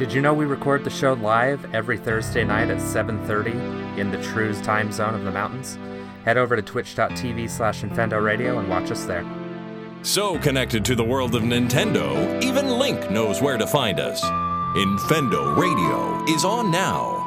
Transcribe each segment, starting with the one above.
Did you know we record the show live every Thursday night at 7:30 in the Trues time zone of the mountains? Head over to twitch.tv slash Infendo Radio and watch us there. So connected to the world of Nintendo, even Link knows where to find us. Infendo Radio is on now.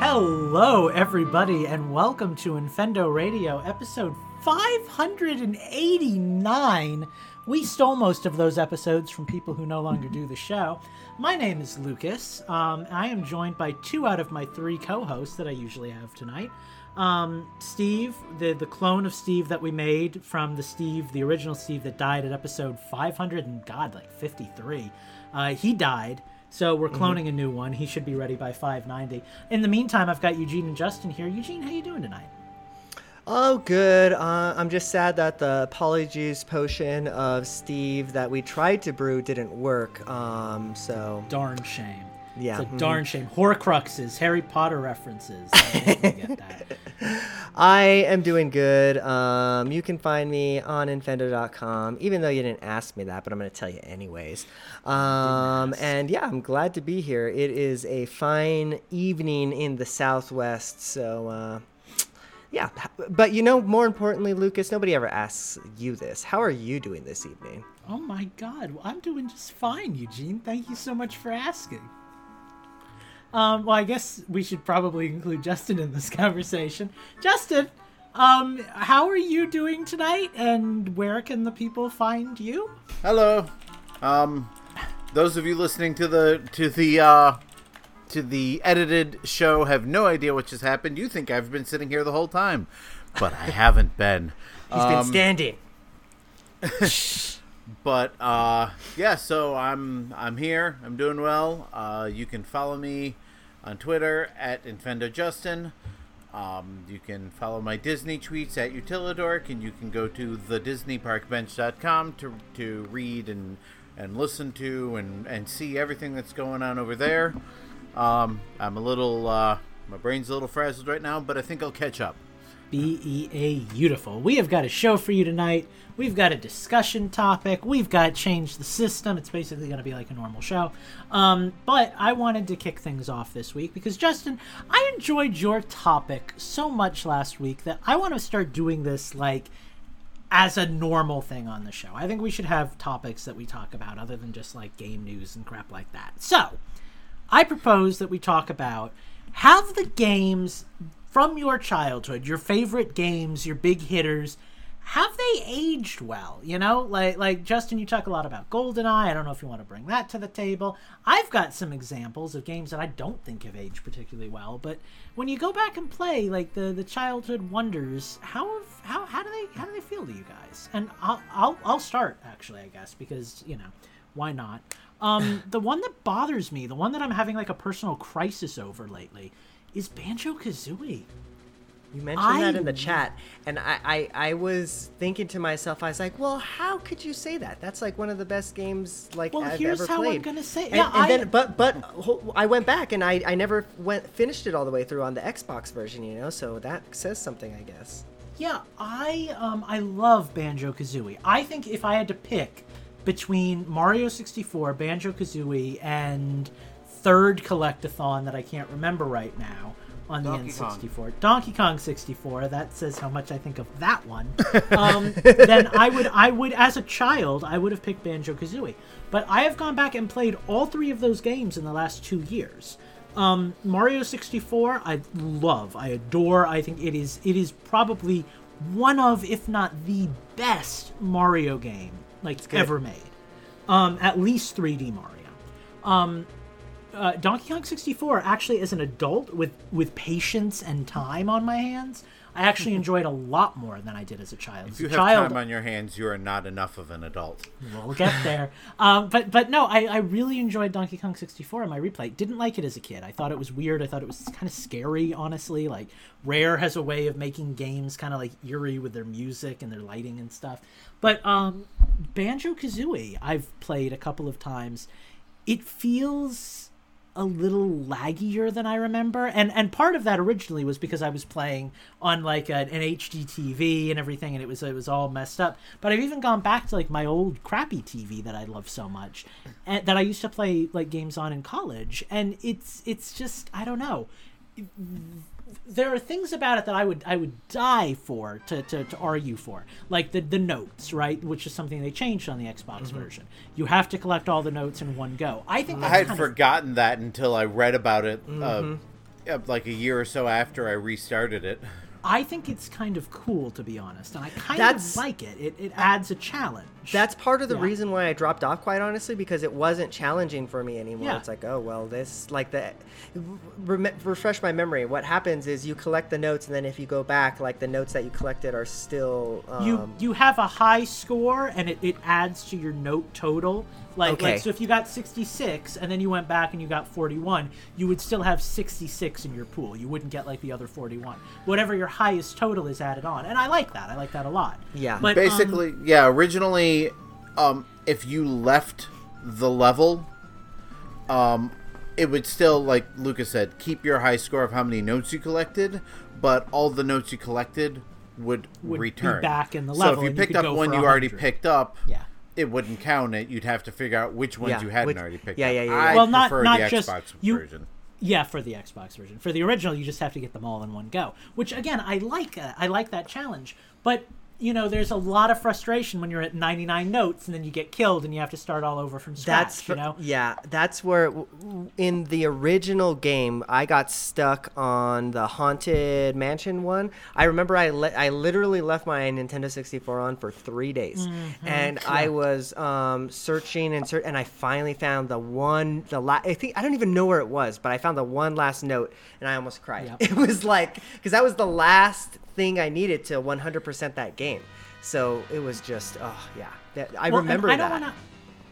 Hello, everybody, and welcome to Infendo Radio, episode 589. We stole most of those episodes from people who no longer do the show. My name is Lucas. Um, I am joined by two out of my three co hosts that I usually have tonight. Um, Steve, the, the clone of Steve that we made from the Steve, the original Steve that died at episode 500 and God, like 53. Uh, he died. So we're cloning a new one. He should be ready by 590. In the meantime, I've got Eugene and Justin here. Eugene, how you doing tonight? Oh, good. Uh, I'm just sad that the polyjuice potion of Steve that we tried to brew didn't work. Um, so Darn shame. Yeah, It's a mhm. darn shame. Horcruxes, Harry Potter references. I totally get that. I am doing good. Um, you can find me on Infendo.com, even though you didn't ask me that, but I'm going to tell you anyways. Um, and yeah, I'm glad to be here. It is a fine evening in the Southwest, so. Uh, yeah, but you know, more importantly, Lucas, nobody ever asks you this. How are you doing this evening? Oh my god, I'm doing just fine, Eugene. Thank you so much for asking. Um, well, I guess we should probably include Justin in this conversation. Justin, um, how are you doing tonight, and where can the people find you? Hello. Um, those of you listening to the to the uh, to the edited show have no idea what just happened. You think I've been sitting here the whole time, but I haven't been. He's been Um, standing. But uh, yeah, so I'm I'm here. I'm doing well. Uh, you can follow me on Twitter at InfendoJustin. Um, you can follow my Disney tweets at Utilidork, and you can go to thedisneyparkbench.com to to read and and listen to and and see everything that's going on over there. Um, I'm a little uh, my brain's a little frazzled right now, but I think I'll catch up. B E A beautiful. We have got a show for you tonight. We've got a discussion topic. We've got change the system. It's basically going to be like a normal show. Um, but I wanted to kick things off this week because Justin, I enjoyed your topic so much last week that I want to start doing this like as a normal thing on the show. I think we should have topics that we talk about other than just like game news and crap like that. So, I propose that we talk about have the games from your childhood, your favorite games, your big hitters, have they aged well? You know, like like Justin, you talk a lot about GoldenEye. I don't know if you want to bring that to the table. I've got some examples of games that I don't think have aged particularly well, but when you go back and play like the the childhood wonders, how how how do they how do they feel to you guys? And I'll I'll, I'll start actually, I guess, because you know why not? Um, the one that bothers me, the one that I'm having like a personal crisis over lately, is Banjo Kazooie. You mentioned that in the chat, and I, I, I was thinking to myself, I was like, well, how could you say that? That's like one of the best games like Well, I've here's ever how I'm gonna say- And, yeah, and I- then, but but I went back and I, I never went finished it all the way through on the Xbox version, you know. So that says something, I guess. Yeah, I um I love Banjo Kazooie. I think if I had to pick between Mario 64, Banjo Kazooie, and third collectathon that I can't remember right now on the Donkey N64, Donkey Kong 64. That says how much I think of that one. Um, then I would I would as a child I would have picked Banjo Kazooie, but I have gone back and played all three of those games in the last two years. Um, Mario 64, I love, I adore. I think it is it is probably one of, if not the best Mario game like ever made. Um, at least 3D Mario. Um, uh, Donkey Kong 64 actually as an adult with with patience and time on my hands, I actually enjoyed a lot more than I did as a child. If you have child, time on your hands, you are not enough of an adult. We'll get there. um, but but no, I, I really enjoyed Donkey Kong 64 in my replay. Didn't like it as a kid. I thought it was weird. I thought it was kind of scary, honestly. Like Rare has a way of making games kind of like eerie with their music and their lighting and stuff. But um, Banjo Kazooie, I've played a couple of times. It feels a little laggier than I remember, and and part of that originally was because I was playing on like a, an HD TV and everything, and it was it was all messed up. But I've even gone back to like my old crappy TV that I love so much, and that I used to play like games on in college, and it's it's just I don't know there are things about it that I would I would die for to, to, to argue for, like the the notes, right, which is something they changed on the Xbox Mm-hmm. version. You have to collect all the notes in one go. I think I had forgotten that until I read about it uh, Mm-hmm. uh, like a year or so after I restarted it. I think it's kind of cool to be honest, and I kind That's- of like it. It it adds a challenge. That's part of the Yeah. reason why I dropped off, quite honestly, because it wasn't challenging for me anymore. Yeah. It's like, oh well, this like the rem- refresh my memory. What happens is you collect the notes, and then if you go back, like the notes that you collected are still. Um, you you have a high score and it, it adds to your note total like, Okay. like so if you got 66 and then you went back and you got 41 you would still have 66 in your pool. You wouldn't get like the other 41 whatever your highest total is added on. And i like that. I like that a lot. Yeah. but um, Basically, yeah, originally, um, if you left the level, um, it would still, like Lucas said, keep your high score of how many notes you collected, but all the notes you collected would, Would be return. back in the level. So if you and you picked up one you already picked up, yeah it wouldn't count it. You'd have to figure out which ones Yeah, you hadn't which- already picked yeah, up. yeah, yeah, I yeah. Well, not- prefer not the just- Xbox you- version. Yeah, for the Xbox version. For the original, you just have to get them all in one go. Which again, I like. Uh, I like that challenge. But you know, there's a lot of frustration when you're at 99 notes and then you get killed and you have to start all over from scratch. That's you know. yeah. That's where in the original game I got stuck on the haunted mansion one. I remember I le- I literally left my Nintendo 64 on for three days, Mm-hmm. and I was um, searching and search, and I finally found the one the last. I think I don't even know where it was, but I found the one last note, and I almost cried. Yep. It was like because that was the last thing I needed to 100% that game. So it was just oh yeah. That, I Well, remember I don't that. Wanna,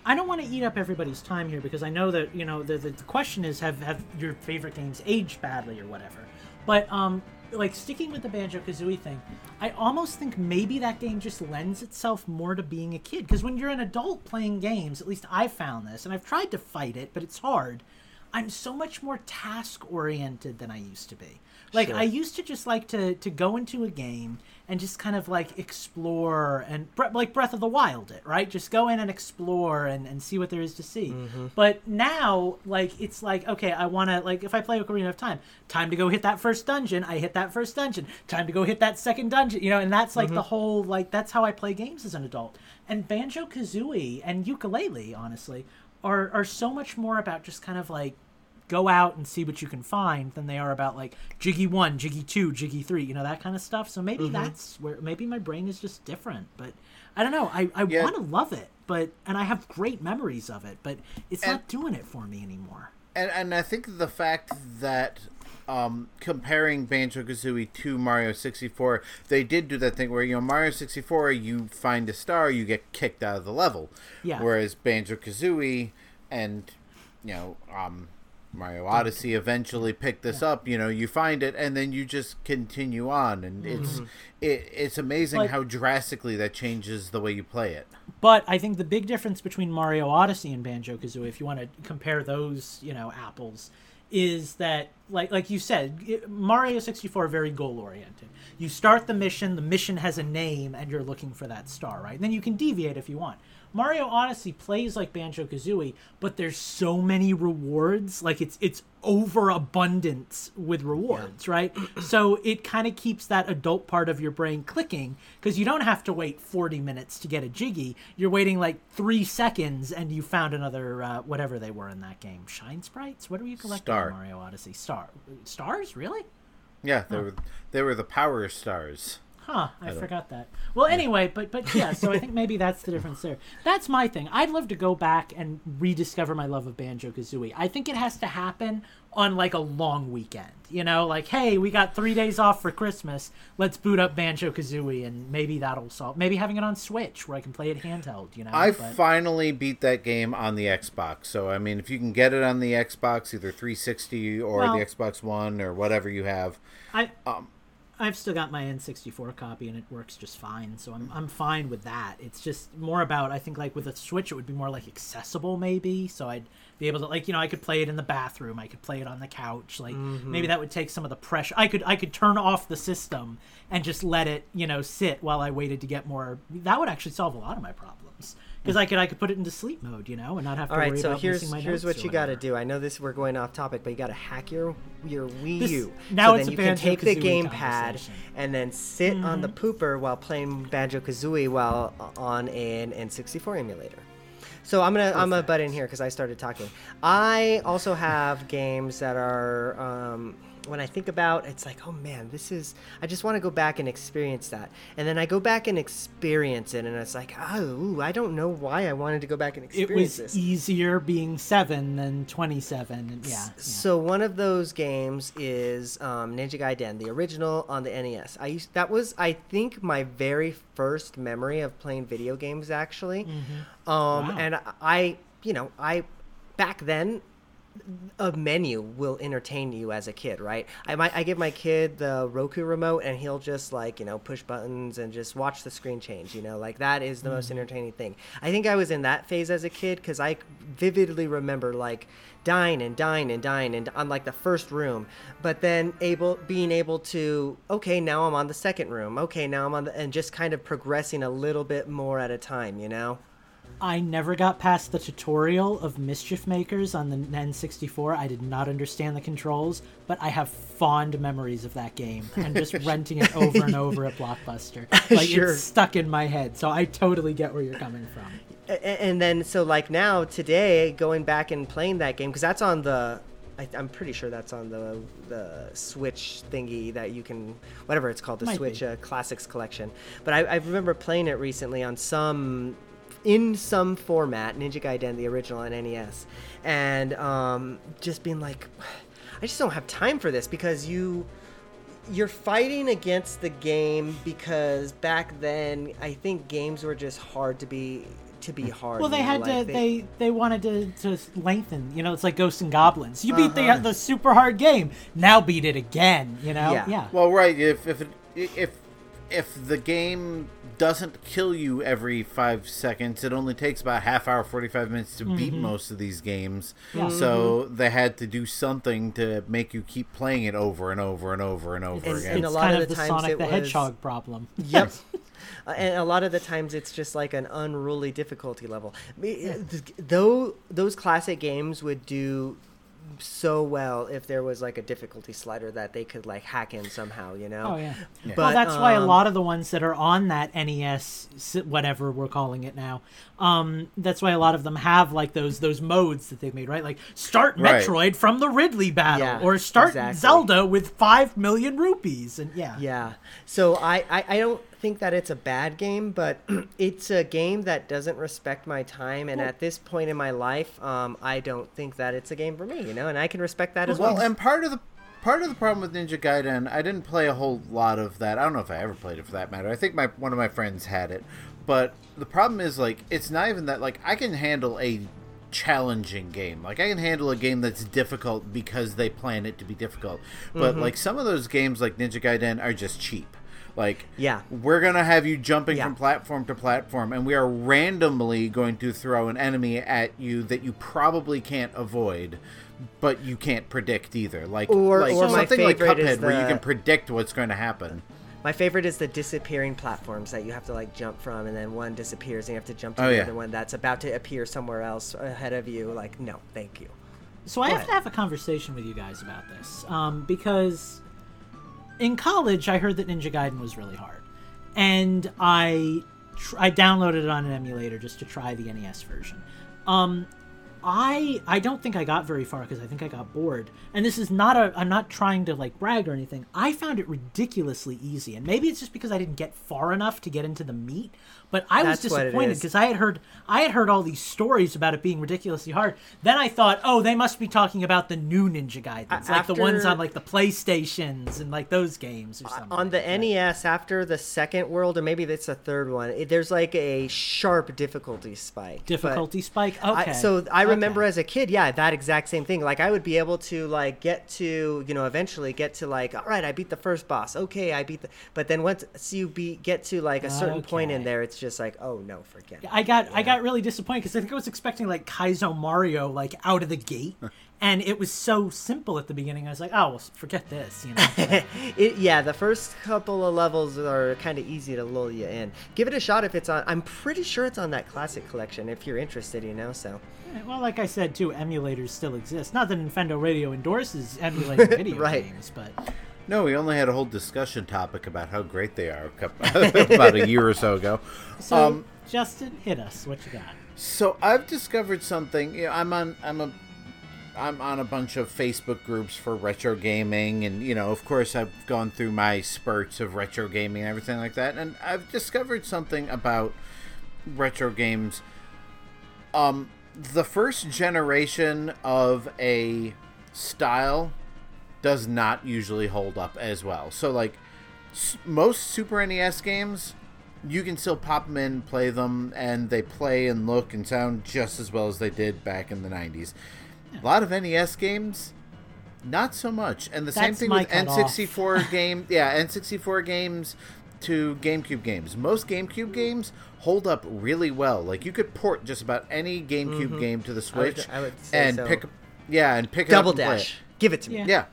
I don't want to eat up everybody's time here because I know that you know the, the the question is have have your favorite games aged badly or whatever. But um, like sticking with the Banjo Kazooie thing, I almost think maybe that game just lends itself more to being a kid because when you're an adult playing games, at least I found this, and I've tried to fight it, but it's hard. I'm so much more task oriented than I used to be. Like Sure. I used to just like to to go into a game and just kind of like explore and bre- like Breath of the Wild it, right? Just go in and explore and, and see what there is to see. Mm-hmm. But now like it's like okay, I want to like if I play Ocarina of Time, time to go hit that first dungeon, I hit that first dungeon. Time to go hit that second dungeon, you know, and that's like the mm-hmm. whole like that's how I play games as an adult. And Banjo-Kazooie and Yooka-Laylee, honestly, are are so much more about just kind of like go out and see what you can find than they are about like jiggy one jiggy two jiggy three you know that kind of stuff so maybe that's where maybe my brain is just different but i don't know i, I Yeah. want to love it but and i have great memories of it but it's And- not doing it for me anymore and and I think the fact that um, comparing Banjo Kazooie to Mario 64, they did do that thing where you know Mario 64, you find a star, you get kicked out of the level. Yeah. Whereas Banjo Kazooie and you know um, Mario Odyssey eventually picked this up. You know, you find it and then you just continue on, and mm-hmm. it's it, it's amazing Like- how drastically that changes the way you play it. But I think the big difference between Mario Odyssey and Banjo Kazooie, if you want to compare those, you know, apples, is that like like you said, it- Mario 64 very goal oriented. You start the mission, the mission has a name, and you're looking for that star, right? And then you can deviate if you want. Mario Odyssey plays like Banjo Kazooie, but there's so many rewards, like it's it's overabundance with rewards, right? So it kind of keeps that adult part of your brain clicking because you don't have to wait 40 minutes to get a jiggy. You're waiting like three seconds and you found another uh, whatever they were in that game. Shine sprites? What are you collecting Star. Mario Odyssey? Star stars? Really? Yeah, they were they were the power stars. Huh, I, forgot that. Well, anyway, but but yeah, so I think maybe that's the difference there. That's my thing. I'd love to go back and rediscover my love of Banjo Kazooie. I think it has to happen on like a long weekend. You know, like hey, we got three days off for Christmas. Let's boot up Banjo Kazooie, and maybe that'll solve. Maybe having it on Switch where I can play it handheld. You know, I but- finally beat that game on the Xbox. So I mean, if you can get it on the Xbox, either 360 or Well- the Xbox One or whatever you have, I um, I've still got my N64 copy and it works just fine. So I'm I'm fine with that. It's just more about I think like with a Switch it would be more like accessible maybe. So I'd be able to like you know I could play it in the bathroom. I could play it on the couch. Like mm-hmm. maybe that would take some of the pressure. I could I could turn off the system and just let it you know sit while I waited to get more. That would actually solve a lot of my problems. Because I could I could put it into sleep mode, you know, and not have to All right, worry so about here's missing my here's what you got to do. I know this we're going off topic, but you got to hack your your Wii This- U. now so it's then a you can take the gamepad and then sit on the pooper while playing Banjo Kazooie while on an N64 emulator. So I'm gonna I'm gonna butt in here because I started talking. I also have games that are um, when I think about it's like oh man this is I just want to go back and experience that and then I go back and experience it and it's like oh ooh, I don't know why I wanted to go back and It experience was this. easier being seven than twenty-seven. And yeah, yeah. So one of those games is um, Ninja Gaiden, the original on the NES. I used that was I think my very first memory of playing video games actually. Um, Wow. And I, you know, I back then a menu will entertain you as a kid, right? I might I give my kid the Roku remote and he'll just like, you know, push buttons and just watch the screen change, you know? Like that is the most mm. entertaining thing. I think I was in that phase as a kid cuz I vividly remember like dying and dying and dying and on like the first room, but then able being able to okay, now I'm on the second room. Okay, now I'm on the and just kind of progressing a little bit more at a time, you know? I never got past the tutorial of Mischief Makers on the N64. I did not understand the controls, but I have fond memories of that game and just renting it over and over at Blockbuster. Like Sure. it's stuck in my head, so I totally get where you're coming from. And then so like now today going back and playing that game because that's on the I, I'm pretty sure that's on the the Switch thingy that you can whatever it's called the Might Switch uh, Classics collection. But I, I remember playing it recently on some in some format Ninja Gaiden the original on NES and um, just being like I just don't have time for this because you you're fighting against the game because back then I think games were just hard to be to be hard. Well, they you know, had like to. They they wanted to, to lengthen. You know, it's like Ghosts and Goblins. You beat Uh-huh. the the super hard game. Now beat it again. You know. Yeah. Yeah. Well, right. If if it, if if the game doesn't kill you every five seconds, it only takes about a half hour, forty five minutes to beat most of these games. Yeah. So they had to do something to make you keep playing it over and over and over and over And- again. and a it's lot kind of of the the times Sonic it the was- Hedgehog problem. Yep. Uh, and a lot of the times it's just like an unruly difficulty level. I mean, th- Though those classic games would do so well if there was like a difficulty slider that they could like hack in somehow, you know. Oh yeah. But, well, that's why a um, lot of the ones that are on that NES, whatever we're calling it now, um, that's why a lot of them have like those those modes that they've made, right? Like start Right. Metroid from the Ridley battle, Yeah, or start exactly. Zelda with five million rupees, and yeah, Yeah. So I, I, I don't think that it's a bad game, but it's a game that doesn't respect my time. And at this point in my life, um, I don't think that it's a game for me, you know, and I can respect that as well. Well, and part of the part of the problem with Ninja Gaiden, I didn't play a whole lot of that. I don't know if I ever played it for that matter. I think my one of my friends had it, but the problem is like it's not even that. Like I can handle a challenging game. Like I can handle a game that's difficult because they plan it to be difficult. But Mm-hmm. like some of those games, like Ninja Gaiden, are just cheap. Like Yeah. we're gonna have you jumping Yeah. from platform to platform, and we are randomly going to throw an enemy at you that you probably can't avoid, but you can't predict either. Like Or- like or something like favorite is Cuphead, where you can predict what's going to happen. My favorite is the disappearing platforms that you have to like jump from, and then one disappears, and you have to jump to Oh, the yeah. other one that's about to appear somewhere else ahead of you. Like, no, thank you. So I Go have to have a conversation with you guys about this um, because in college I heard that Ninja Gaiden was really hard, and I tr- I downloaded it on an emulator just to try the NES version. Um, I I don't think I got very far because I think I got bored. And this is not a I'm not trying to like brag or anything. I found it ridiculously easy, and maybe it's just because I didn't get far enough to get into the meat. But I was That's it disappointed because I had heard I had heard all these stories about it being ridiculously hard. Then I thought, oh, they must be talking about the new Ninja Gaidens, like the ones on like the PlayStations and like those games or something. on the NES after the second world, or maybe it's the third one. It, there's like a sharp difficulty spike. but- difficulty spike. I- Okay. so I remember Okay. as a kid, yeah, that exact same thing. Like I would be able to like get to, you know, eventually get to like, all right, I beat the first boss. Okay, I beat the. But then once you be get to like a certain point in there, it's just like, oh no, forget. it. I got I got really disappointed because I think I was expecting like Kaizo Mario like out of the gate, and it was so simple at the beginning. I was like, oh, well, forget this, you know. It, yeah, the first couple of levels are kind of easy to lull you in. Give it a shot if it's on. I'm pretty sure it's on that classic collection if you're interested, you know. So well, like I said too, emulators still exist. Not that Infendo Radio endorses emulating video Right. games, but No, we only had a whole discussion topic about how great they are a couple, about a year or so ago. so Um, Justin, hit us. What you got? So I've discovered something. You know, I'm on. I'm a. I'm on a bunch of Facebook groups for retro gaming, and you know, of course, I've gone through my spurts of retro gaming and everything like that. And I've discovered something about retro games. Um, the first generation of a style does not usually hold up as well. So, like s- most Super NES games, you can still pop them in, play them, and they play and look and sound just as well as they did back in the 90s. A lot of NES games, not so much. And the same thing with. N64 game, yeah, N64 games to GameCube games. Most GameCube games hold up really well. Like you could port just about any GameCube game to the Mm-hmm. I would- Switch I would say and so. pick yeah, and pick it double up and play it. dash, give it to me. Yeah. Yeah.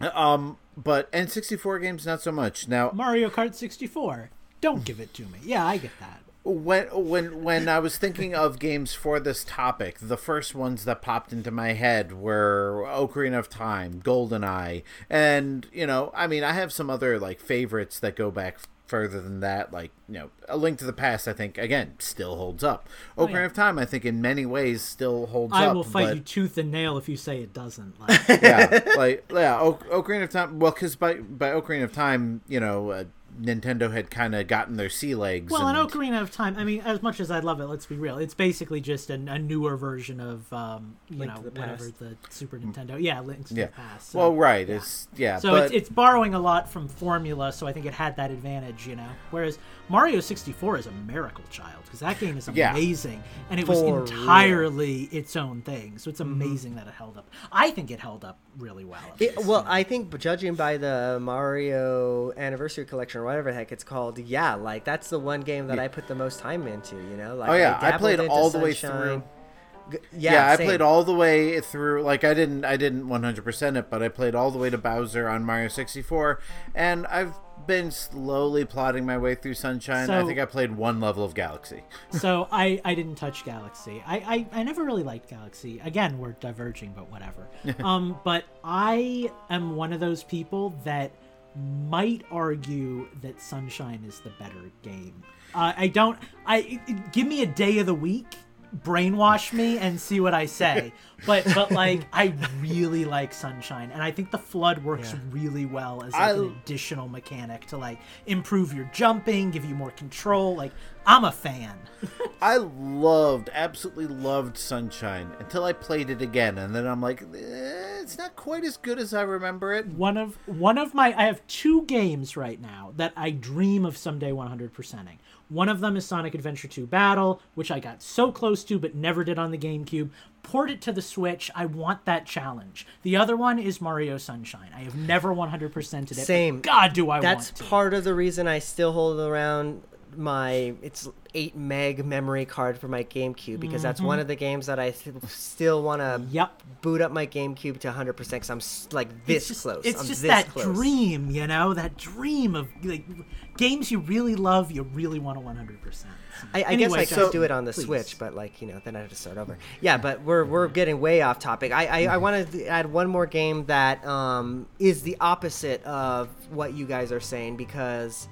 Um, but N64 games not so much. Now, Mario Kart 64. Don't give it to me. Yeah, I get that. when when when I was thinking of games for this topic, the first ones that popped into my head were Ocarina of Time, GoldenEye, and you know, I mean, I have some other like favorites that go back further than that, like you know, A Link to the Past. I think again still holds up. Ocarina Oh, yeah. of Time, I think in many ways still holds I up. I will fight but- you tooth and nail if you say it doesn't. Like, yeah, like yeah, o- Ocarina of Time. Well, because by by Ocarina of Time, you know, uh, Nintendo had kind of gotten their sea legs. well, and, an Ocarina of Time. I mean, as much as I love it, let's be real. It's basically just an, a newer version of, um, you Link know, the whatever Past. the Super Nintendo. Yeah, Links yeah. to Past. So, well, right. yeah. It's yeah, So but it's, it's borrowing a lot from formula, so I think it had that advantage, you know. Whereas Mario 64 is a miracle child because that game is Yeah. amazing, and it was For real. entirely its own thing. So it's Mm-hmm. amazing that it held up. I think it held up really well. It, least, well, you know. I think judging by the Mario Anniversary Collection or whatever the heck it's called, yeah, like that's the one game that I put the most time into. You know, like Oh, yeah, I dabbled played all the way through. G- yeah, Yeah, I same. played all the way through. Like I didn't, I didn't 100% it, but I played all the way to Bowser on Mario 64, and I've been slowly plotting my way through Sunshine. I think I played one level of Galaxy. so I, I didn't touch Galaxy. I, I, I never really liked Galaxy. Again, we're diverging, but whatever. um, but I am one of those people that might argue that Sunshine is the better game. Uh, I don't. I give me a day of the week, brainwash me, and see what I say. but but like I really like Sunshine, and I think the FLUDD works really well as like I- an additional mechanic to like improve your jumping, give you more control. Like I'm a fan. I loved, absolutely loved Sunshine until I played it again, and then I'm like, eh, it's not quite as good as I remember it. one of one of my I have two games right now that I dream of someday 100%ing. One of them is Sonic Adventure 2 Battle, which I got so close to but never did on the GameCube. Port it to the Switch. I want that challenge. The other one is Mario Sunshine. I have never 100%ed it. Same. God, do I That's want to. That's part of the reason I still hold around my it's eight meg memory card for my GameCube because that's one of the games that I th- still want to Mm-hmm. Yep. boot up my GameCube to 100 percent because I'm s- like this it's just, close. It's I'm just that close. dream, you know, that dream of like games you really love, you really want to 100%. I, I Anyway, guess I so- could do it on the please. Switch, but like you know, then I have to start over. Yeah, but we're we're getting way off topic. I I, I want to add one more game that um, is the opposite of what you guys are saying because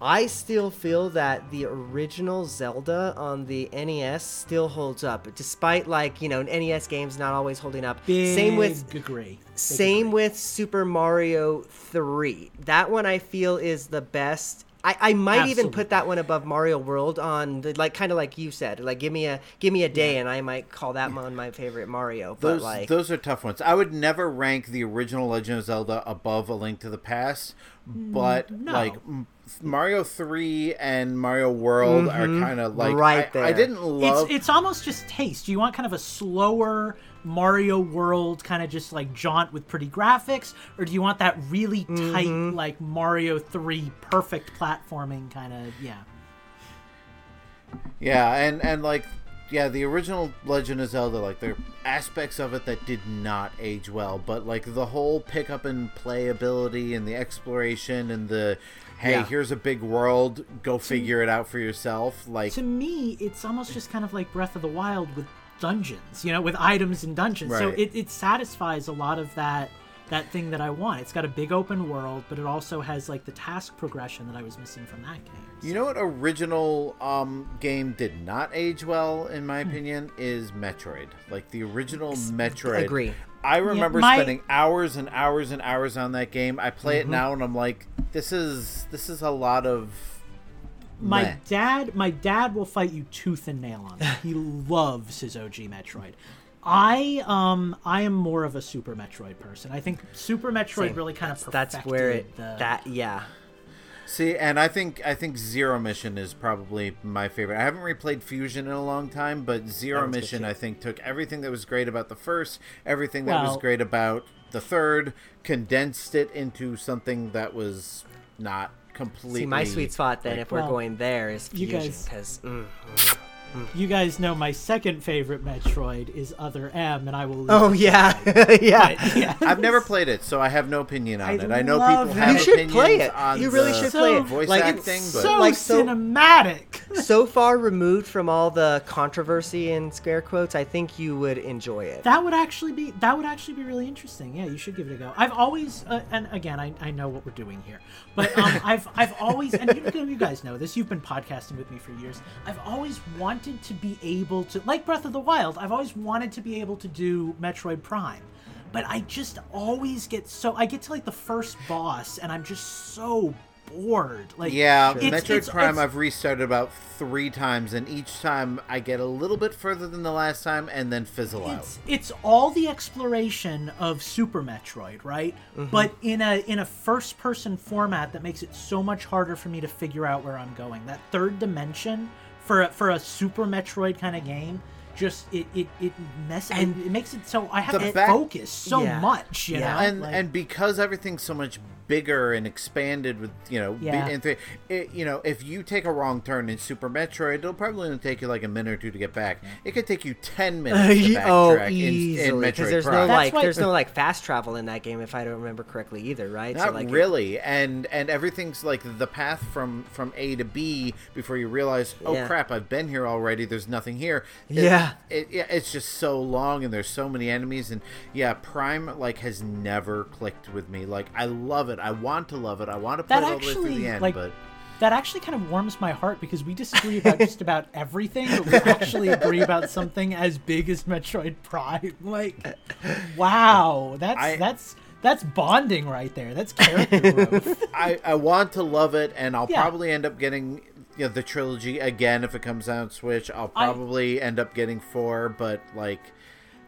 I still feel that the original Zelda on the NES still holds up, despite like you know NES games not always holding up. Big Same with agree. Big same agree. with Super Mario 3. That one I feel is the best. I, I might even put that one above Mario World on the, like kind of like you said. Like give me a give me a day and I might call that one my favorite Mario. But Those like those are tough ones. I would never rank the original Legend of Zelda above A Link to the Past, but mm, no. like m- Mario Three and Mario World are mm-hmm. kind of like Right I, I didn't love. It's it's almost just taste. Do you want kind of a slower Mario World kind of just like jaunt with pretty graphics, or do you want that really mm-hmm. tight like Mario Three perfect platforming kind of yeah? Yeah, and and like yeah, the original Legend of Zelda, like there are aspects of it that did not age well, but like the whole pick up and playability and the exploration and the hey, Yeah. here's a big world, go figure it out for yourself. Like To me, it's almost just kind of like Breath of the Wild with dungeons, you know, with items and dungeons. So it, it satisfies a lot of that that thing that I want. It's got a big open world, but it also has like the task progression that I was missing from that game. You know what original um, game did not age well, in Hmm. my opinion, is Metroid. Like the original Metroid. agree. I remember my- spending hours and hours and hours on that game. I play Mm-hmm. it now and I'm like, this is this is a lot of. my meh. dad my dad will fight you tooth and nail on that. he loves his OG Metroid. I um I am more of a Super Metroid person. I think Super Metroid Same. really kind of That's where it the, that yeah. See, and I think I think Zero Mission is probably my favorite. I haven't replayed Fusion in a long time, but Zero Mission. I think took everything that was great about the first, everything that was great about the third, condensed it into something that was not completely. See, my sweet spot then, like- if we're Well, going there, is you fusion guys- because mm, mm. You guys know my second favorite Metroid is Other M, and I will. leave oh yeah, yeah. But, yeah. I've never played it, so I have no opinion on I it. I know love people it. have You should opinions play it. on You really the should play it. voice like acting, it's but so like so- cinematic. so far removed from all the controversy and scare quotes. I think you would enjoy it. That would actually be that would actually be really interesting. Yeah, you should give it a go. I've always uh, and again I, I know what we're doing here, but um, I've I've always and you, you guys know this. You've been podcasting with me for years. I've always wanted to be able to like Breath of the Wild. I've always wanted to be able to do Metroid Prime, but I just always get so I get to like the first boss and I'm just so bored. Like Yeah, it's- Metroid it's- Prime it's- I've restarted about three times, and each time I get a little bit further than the last time, and then fizzle out. it's it's all the exploration of Super Metroid, right? Mm-hmm. But in a in a first person format that makes it so much harder for me to figure out where I'm going. That third dimension for a, for a Super Metroid kind of game just it it it mess And it, it makes it so I have to focus so Yeah. much, you Yeah. know. and Like- and because everything's so much bigger and expanded with you know Yeah. and th- it, you know if you take a wrong turn in Super Metroid, it'll probably only take you like a minute or two to get back. It could take you ten minutes to oh, backtrack in, in easily. Because Metroid there's no Prime. That's like why- there's no like fast travel in that game if I don't remember correctly either, right? Not like really, and and everything's like the path from from A to B before you realize, oh Yeah. crap, I've been here already. There's nothing here. It- Yeah. it, yeah, it's just so long, and there's so many enemies, and yeah, Prime like has never clicked with me. Like I love it, I want to love it, I want to play that it all the way through actually the end, like but that actually kind of warms my heart because we disagree about just about everything, but we actually agree about something as big as Metroid Prime. Like, wow, that's I- that's that's bonding right there. That's character growth. I I want to love it, and I'll Yeah. probably end up getting. You know, the trilogy again if it comes out on Switch. I'll I- probably end up getting four, but like,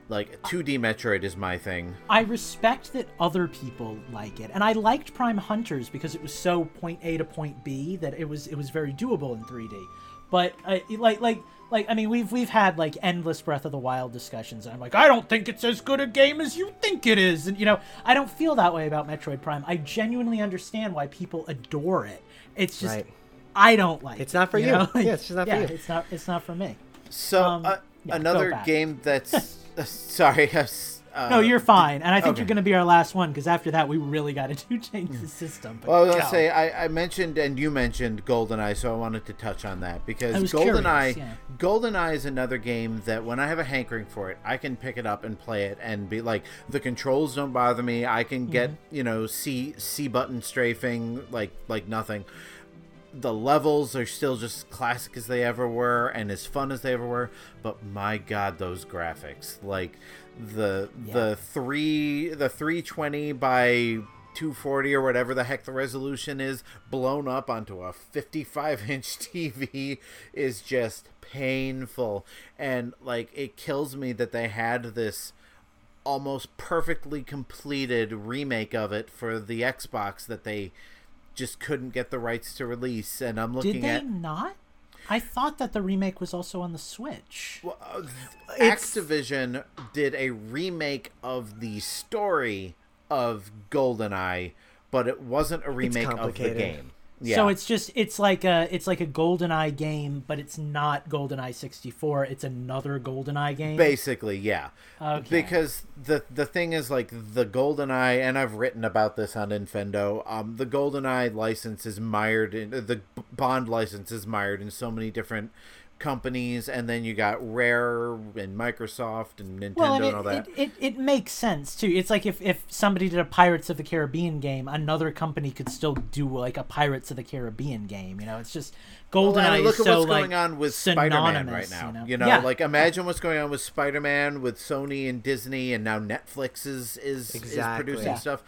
like 2D Metroid is my thing. I respect that other people like it, and I liked Prime Hunters because it was so point A to point B that it was it was very doable in 3D. But uh, like like like I mean we've we've had like endless Breath of the Wild discussions, and I'm like I don't think it's as good a game as you think it is, and you know I don't feel that way about Metroid Prime. I genuinely understand why people adore it. It's just Right. I don't like. It's it, not for you. know? Yeah, it's just not for yeah, you. It's not. It's not for me. So Um, uh, yeah, another game that's sorry. Uh, No, you're fine, and I think okay. you're going to be our last one because after that we really got to do change the system. But Well, I was gonna say I, I mentioned and you mentioned GoldenEye, so I wanted to touch on that because GoldenEye, curious, yeah. GoldenEye is another game that when I have a hankering for it, I can pick it up and play it and be like, the controls don't bother me. I can get Mm-hmm. you know C C button strafing like like nothing. The levels are still just classic as they ever were and as fun as they ever were, but my god, those graphics. Like the the three the 320 by 240 or whatever the heck the resolution is blown up onto a 55 inch TV is just painful. And like it kills me that they had this almost perfectly completed remake of it for the Xbox that they just couldn't get the rights to release. And I'm looking at Did they at not? I thought that the remake was also on the Switch. Well, uh, Activision did a remake of the story of GoldenEye, but it wasn't a remake of the game. Yeah. So it's just it's like a it's like a GoldenEye game, but it's not GoldenEye 64. It's another GoldenEye game. basically yeah. Okay. Because the the thing is like the GoldenEye, and I've written about this on Infendo. Um, the GoldenEye license is mired in the Bond license is mired in so many different companies, and then you got Rare and Microsoft and Nintendo well, and and it, all that. it, it, it makes sense too. It's like if, if somebody did a Pirates of the Caribbean game, another company could still do like a Pirates of the Caribbean game. You know, it's just GoldenEye Well, and look at so what's like going on with Spider-Man right now. You know, You know, Yeah. like imagine what's going on with Spider-Man, with Sony and Disney, and now Netflix is is, is producing Yeah. stuff.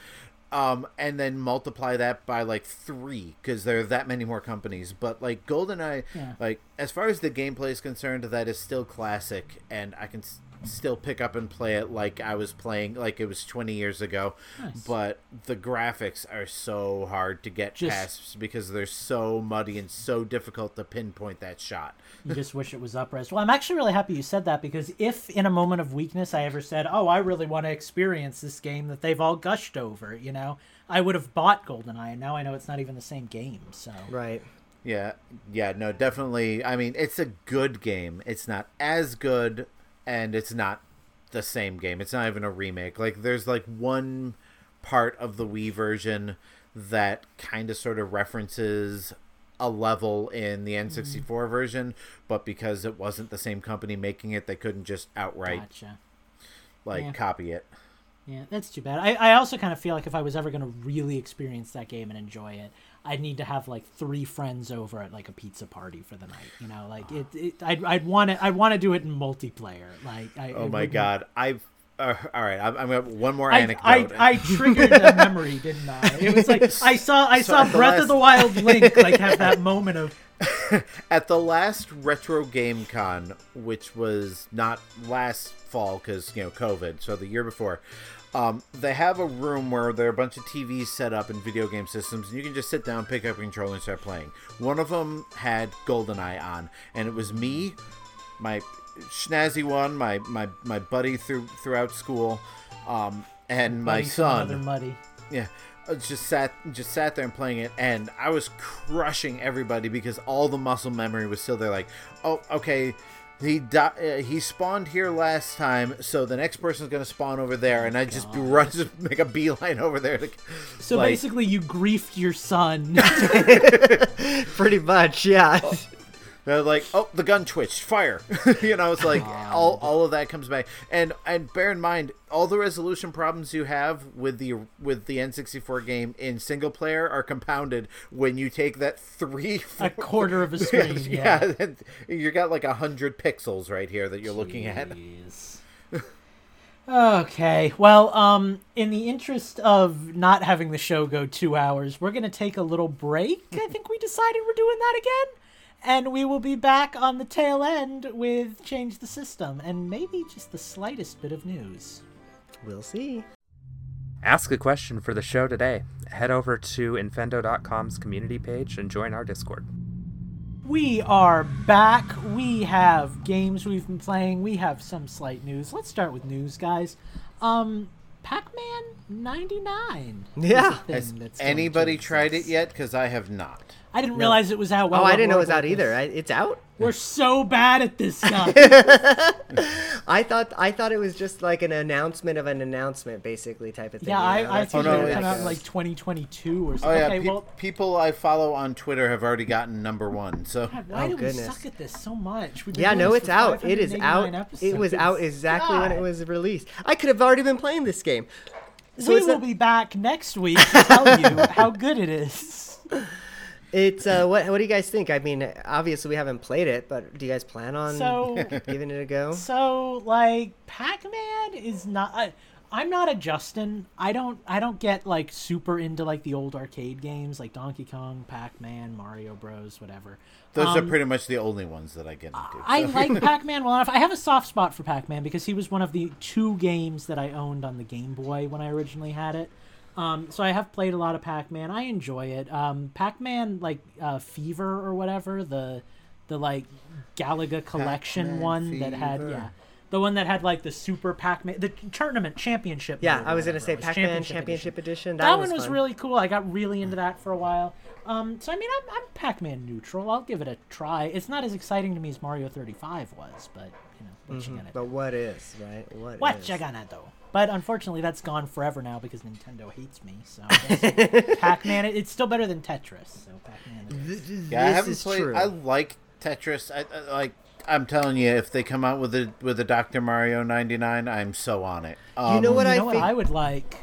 Um, and then multiply that by like three because there are that many more companies. But like GoldenEye, Yeah. like as far as the gameplay is concerned, that is still classic, and I can still pick up and play it like I was playing like it was 20 years ago. Nice. But the graphics are so hard to get Just- past because they're so muddy and so difficult to pinpoint that shot. you just wish it was upres. Well, I'm actually really happy you said that because if in a moment of weakness I ever said, "Oh, I really want to experience this game that they've all gushed over," you know, I would have bought GoldenEye, and now I know it's not even the same game. So Right. Yeah, yeah, no, definitely. I mean, it's a good game. It's not as good, and it's not the same game. It's not even a remake. Like, there's like one part of the Wii version that kind of sort of references a level in the mm-hmm. N64 version, but because it wasn't the same company making it, they couldn't just outright gotcha. like Yeah. copy it. Yeah, that's too bad. I, I also kind of feel like if I was ever going to really experience that game and enjoy it, I'd need to have like three friends over at like a pizza party for the night. You know, like it. it I'd I'd want to I'd want to do it in multiplayer. Like I. Oh my god, I've. Uh, all right, I'm, I'm gonna have one more I, anecdote. I, I triggered a memory, didn't I? It was like I saw I So saw Breath last- of the Wild Link like have that moment of at the last retro game con which was not last fall because you know covid so the year before um, they have a room where there are a bunch of tvs set up and video game systems and you can just sit down pick up a controller and start playing one of them had goldeneye on and it was me my snazzy one my my, my buddy through throughout school um, and my Buddy son Muddy. yeah, just sat just sat there and playing it, and I was crushing everybody because all the muscle memory was still there. Like, oh, okay, he di- uh, he spawned here last time, so the next person's gonna spawn over there, and I just be run, just make a beeline over there. To, So like, basically, you griefed your son. Pretty much, yeah. They're like, oh, the gun twitched, fire. you know, it's like all, all of that comes back. And and bear in mind, all the resolution problems you have with the with the N64 game in single player are compounded when you take that three a quarter of a screen. yeah. yeah, you got like a hundred pixels right here that you're looking at. Okay. Well, um, in the interest of not having the show go two hours, we're gonna take a little break. I think we decided we're doing that again. And we will be back on the tail end with Change the System and maybe just the slightest bit of news. We'll see. Ask a question for the show today. Head over to infendo.com's community page and join our Discord. We are back. We have games we've been playing. We have some slight news. Let's start with news, guys. Um, Pac-Man 99. Yeah. Has anybody tried it yet? Because I have not. I didn't realize it was out. Well, oh, I didn't know it was horrible out either. I, it's out. We're so bad at this stuff. I thought I thought it was just like an announcement of an announcement, basically type of thing. yeah, you know? I, I think Oh, no, it would come it's- out in like 2022 or something. Oh something. yeah, okay, peop- well, people I follow on Twitter have already gotten number one. So God, why Oh, do goodness. we suck at this so much? We've been Yeah, no, it's out. It is out. 589 It was out episodes. exactly when it was released. I could have already been playing this game. So we will not- be back next week to tell you how good it is. It's uh, what what do you guys think? I mean, obviously we haven't played it, but do you guys plan on So, giving it a go? so like Pac-Man is not. I, I'm not a Justin. I don't. I don't get like super into like the old arcade games like Donkey Kong, Pac-Man, Mario Bros, whatever. those are Um, pretty much the only ones that I get into. I like Pac-Man well enough. I have a soft spot for Pac-Man because he was one of the two games that I owned on the Game Boy when I originally had it. Um, so I have played a lot of Pac-Man. I enjoy it. Um, Pac-Man like uh, Fever or whatever the the like Galaga collection Pac-Man one that had yeah. The one that had like the Super Pac-Man, the tournament championship. Yeah, I was gonna say was, Pac-Man Championship Edition. That, That, one was fun. really cool. I got really into that for a while. Um, so I mean, I'm, I'm Pac-Man neutral. I'll give it a try. It's not as exciting to me as Mario 35 was, but you know, what you gonna Mm-hmm. But what is right? What what is? you gonna do? But unfortunately, that's gone forever now because Nintendo hates me. So Pac-Man, it's still better than Tetris. So Pac-Man. It is. Yeah, I This haven't is played. true. I like Tetris. I, I like. I'm telling you, if they come out with a with a Dr. Mario 99, I'm so on it. Um, You know what you I know what? I would like,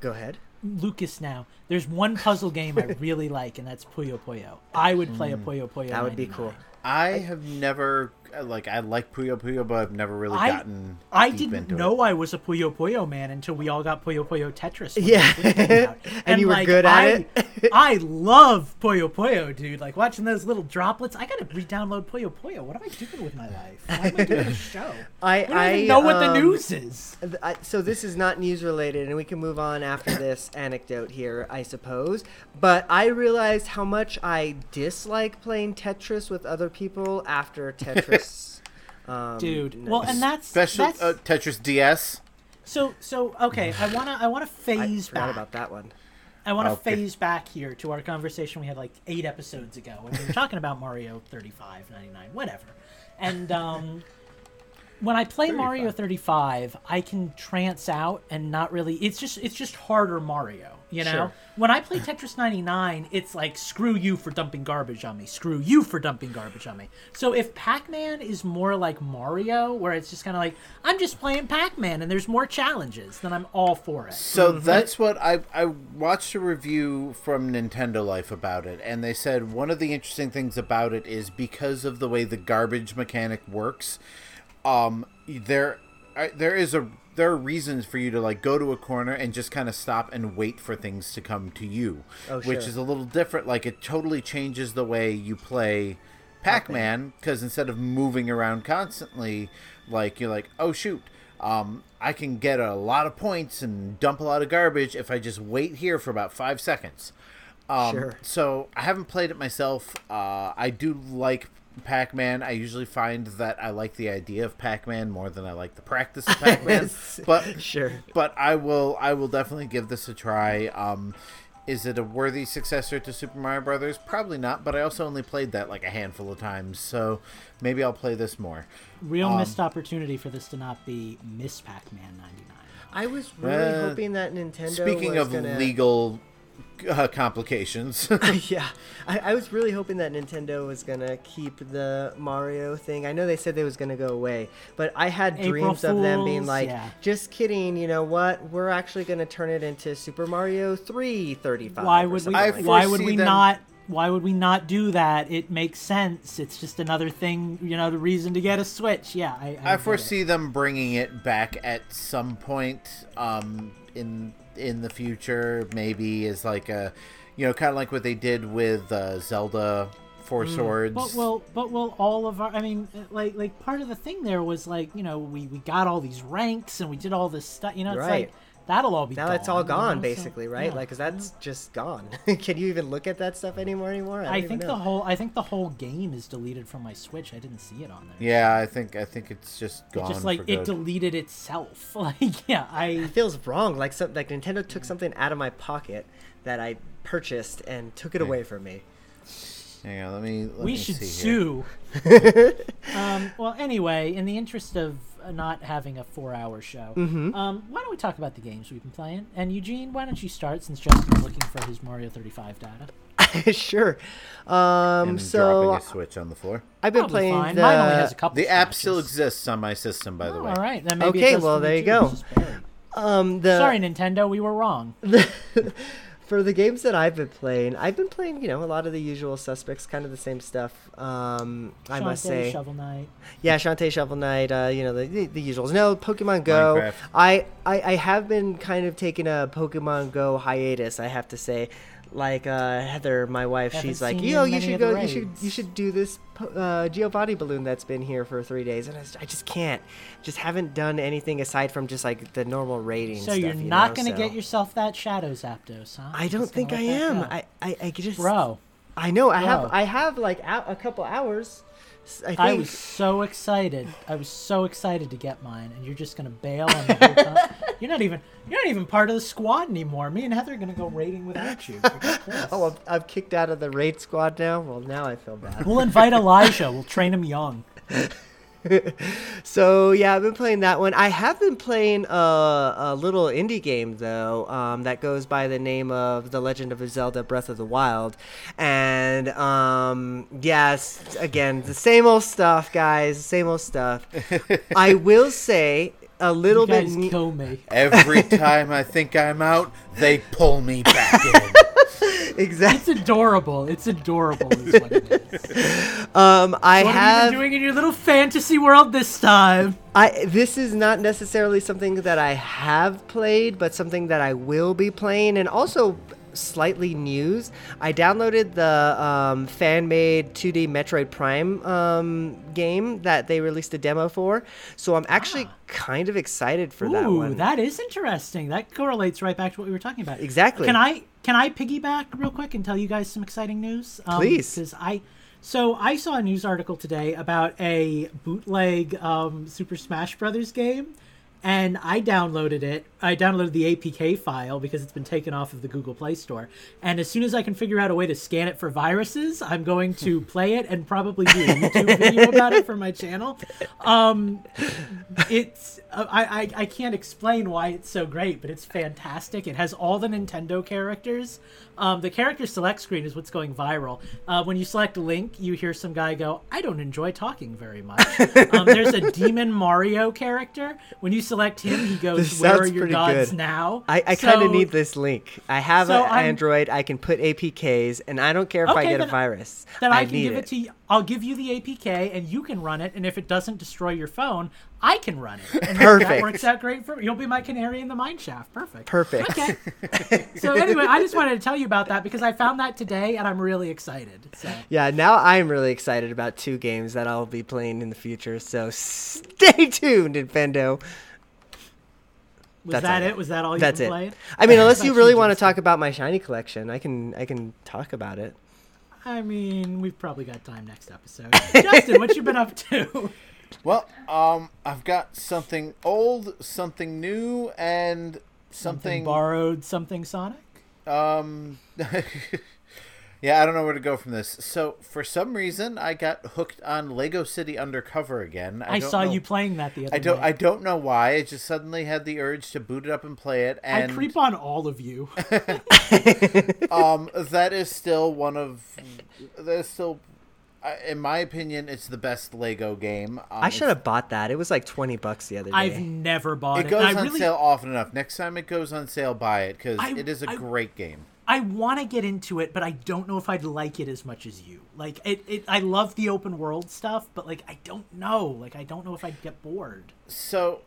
Go ahead. Lucas. Now, there's one puzzle game I really like, and that's Puyo Puyo. I would play a Puyo Puyo. Mm. That would be 99. cool. I have never like. I like Puyo Puyo, but I've never really I- gotten. I didn't know It. I was a Puyo Puyo man until we all got Puyo Puyo Tetris. Yeah. the Switch came out. And you were good at I, it? I love Puyo Puyo, dude. Like watching those little droplets. I gotta re-download Puyo Puyo. What am I doing with my life? Why am I doing this show? I don't I even know what the um, news is. I- so this is not news related, and we can move on after this anecdote here, I suppose. But I realized how much I dislike playing Tetris with other people after Tetris. Um, Dude, well, and that's Special that's uh, Tetris DS. so so. Okay, I wanna I wanna phase forgot back. about that one. I want to Okay. phase back here to our conversation we had like eight episodes ago when we were talking about Mario 35, 99, whatever. And um, when I play Mario 35, I can trance out and not really. It's just it's just harder Mario, you know. Sure. When I play Tetris 99, it's like screw you for dumping garbage on me, screw you for dumping garbage on me. So if Pac-Man is more like Mario, where it's just kind of like I'm just playing Pac-Man and there's more challenges, then I'm all for it. So that's what I I watched a review from Nintendo Life about it, and they said one of the interesting things about it is because of the way the garbage mechanic works. Um, there, there is a there are reasons for you to like go to a corner and just kind of stop and wait for things to come to you, Oh, which sure. is a little different. Like it totally changes the way you play Pac-Man because instead of moving around constantly, like you're like, oh shoot, um, I can get a lot of points and dump a lot of garbage if I just wait here for about five seconds. Um, Sure. So I haven't played it myself. Uh, I do like Pac-Man. I usually find that I like the idea of Pac-Man more than I like the practice of Pac-Man. but Sure. but I will I will definitely give this a try. Um, is it a worthy successor to Super Mario Brothers? Probably not, but I also only played that like a handful of times, so maybe I'll play this more. Real Um, missed opportunity for this to not be Miss Pac-Man 99. I was really Uh, hoping that Nintendo. Speaking was of gonna... legal uh, complications, yeah, I, I was really hoping that Nintendo was gonna keep the Mario thing. I know they said they was gonna go away, but I had April dreams of them being like, yeah. "Just kidding, you know what? We're actually gonna turn it into Super Mario 335." Why would we? like Why would we them- not? Why would we not do that? It makes sense. It's just another thing, you know, the reason to get a Switch. Yeah, I. I, I foresee them bringing it back at some point um, in in the future. Maybe is like a, you know, kind of like what they did with uh, Zelda Four Swords. Mm. But well, but well, all of our. I mean, uh, like, like part of the thing there was like, you know, we we got all these ranks and we did all this stuff. You know, it's Right. like that'll all be Now gone, it's all you know, gone, so- basically, right? yeah. Like, 'cause that's just gone. Can you even look at that stuff anymore? Anymore? don't I think the whole. I think the whole game is deleted from my Switch. I didn't see it on there. yeah, I think I think it's just It gone. just like for it good. deleted itself. Like yeah, I It feels wrong. Like some, like Nintendo took something out of my pocket that I purchased and took it away from me. Hang on, let me. Let we me should see sue. um, well, anyway, in the interest of not having a four-hour show, Mm-hmm. um, why don't we talk about the games we've been playing? And Eugene, why don't you start since Justin's looking for his Mario 35 data? sure. Um, And so dropping a switch on the floor. I've been Probably playing fine. the. Mine only has a couple. The app still exists on my system, by the Oh, way. all right, then maybe it Okay, well, there you too. go. It's just buried. um, the Sorry, Nintendo, we were wrong. for the games that I've been playing, I've been playing, you know, a lot of the usual suspects, kind of the same stuff. Um, I must say, Shovel Knight. yeah, Shantae Shovel Knight, uh, you know, the, the, the usuals. No, Pokemon Go. Minecraft. I, I I have been kind of taking a Pokemon Go hiatus. I have to say, like uh, Heather, my wife, Haven't she's like, "Yo, you you know, you should go, you should, you should do this uh, Giovanni balloon that's been here for three days, and I, just- I just can't, just haven't done anything aside from just like the normal rating. So stuff, you're you not know, going to so- get yourself that Shadow Zapdos, huh? I don't think I am. I, I, I just, Bro, I know I Bro. have, I have like ou- a couple hours. I think. I was so excited. I was so excited to get mine, and you're just gonna bail on the whole time. You're not even you're not even part of the squad anymore. Me and Heather are gonna go raiding without you. Oh, I'm, I'm kicked out of the raid squad now. Well, now I feel bad. We'll invite Elijah. We'll train him young. So yeah, I've been playing that one. I have been playing a, a little indie game though um, that goes by the name of The Legend of Zelda: Breath of the Wild, and um, yes, again the same old stuff, guys. Same old stuff. I will say a little You bit. guys ne- kill me. Every time I think I'm out, they pull me back in. exactly. It's adorable. It's adorable. Is what it is. Um, I What have have. you been doing in your little fantasy world this time? I this is not necessarily something that I have played, but something that I will be playing, and also slightly news. I downloaded the um, fan-made 2D Metroid Prime um, game that they released a demo for, so I'm actually kind of excited for that Ah. One. that is interesting. That correlates right back to what we were talking about. Exactly. Can I can I piggyback real quick and tell you guys some exciting news? Um, Please. Because I so I saw a news article today about a bootleg um, Super Smash Brothers game. And I downloaded it. I downloaded the APK file because it's been taken off of the Google Play Store. And as soon as I can figure out a way to scan it for viruses, I'm going to play it and probably do a YouTube video about it for my channel. Um, it's uh, I, I I can't explain why it's so great, but it's fantastic. It has all the Nintendo characters. Um, the character select screen is what's going viral. Uh, when you select Link, you hear some guy go, "I don't enjoy talking very much." um, there's a Demon Mario character. When you select him, he goes, This "Where are your gods good. now?" I, I kind of need this link. I have So an I'm- Android. I can put APKs, and I don't care if I Okay, get a virus. Then I, I can give it. it. to you. I'll give you the APK, and you can run it. And if it doesn't destroy your phone, I can run it. And That Perfect. works out great for you'll be my canary in the mine shaft. Perfect. Perfect. Okay. so anyway, I just wanted to tell you about that because I found that today, and I'm really excited. So Yeah, now I'm really excited about two games that I'll be playing in the future. So stay tuned, Nintendo. was That's that it? Was that all you That's it. played? I mean, unless you really want to talk about my shiny collection, I can I can talk about it. I mean, we've probably got time next episode. Justin, what you been up to? Well, um, I've got something old, something new, and something. borrowed something Sonic. um, yeah, I don't know where to go from this. So, for some reason, I got hooked on Lego City Undercover again. I, I, saw know- you playing that the other I don't. I don't know why. I just suddenly had the urge to boot it up and play it, I creep on all of you. um, that is still one of. That is still, in my opinion, it's the best Lego game. Um, I should have bought that. It was like twenty bucks the other day. I've never bought it. It goes and I on really, sale often enough. Next time it goes on sale, buy it because it is a I- great game. I want to get into it, but I don't know if I'd like it as much as you. Like it, it I love the open world stuff, but like I don't know. Like I don't know if I'd get bored. So,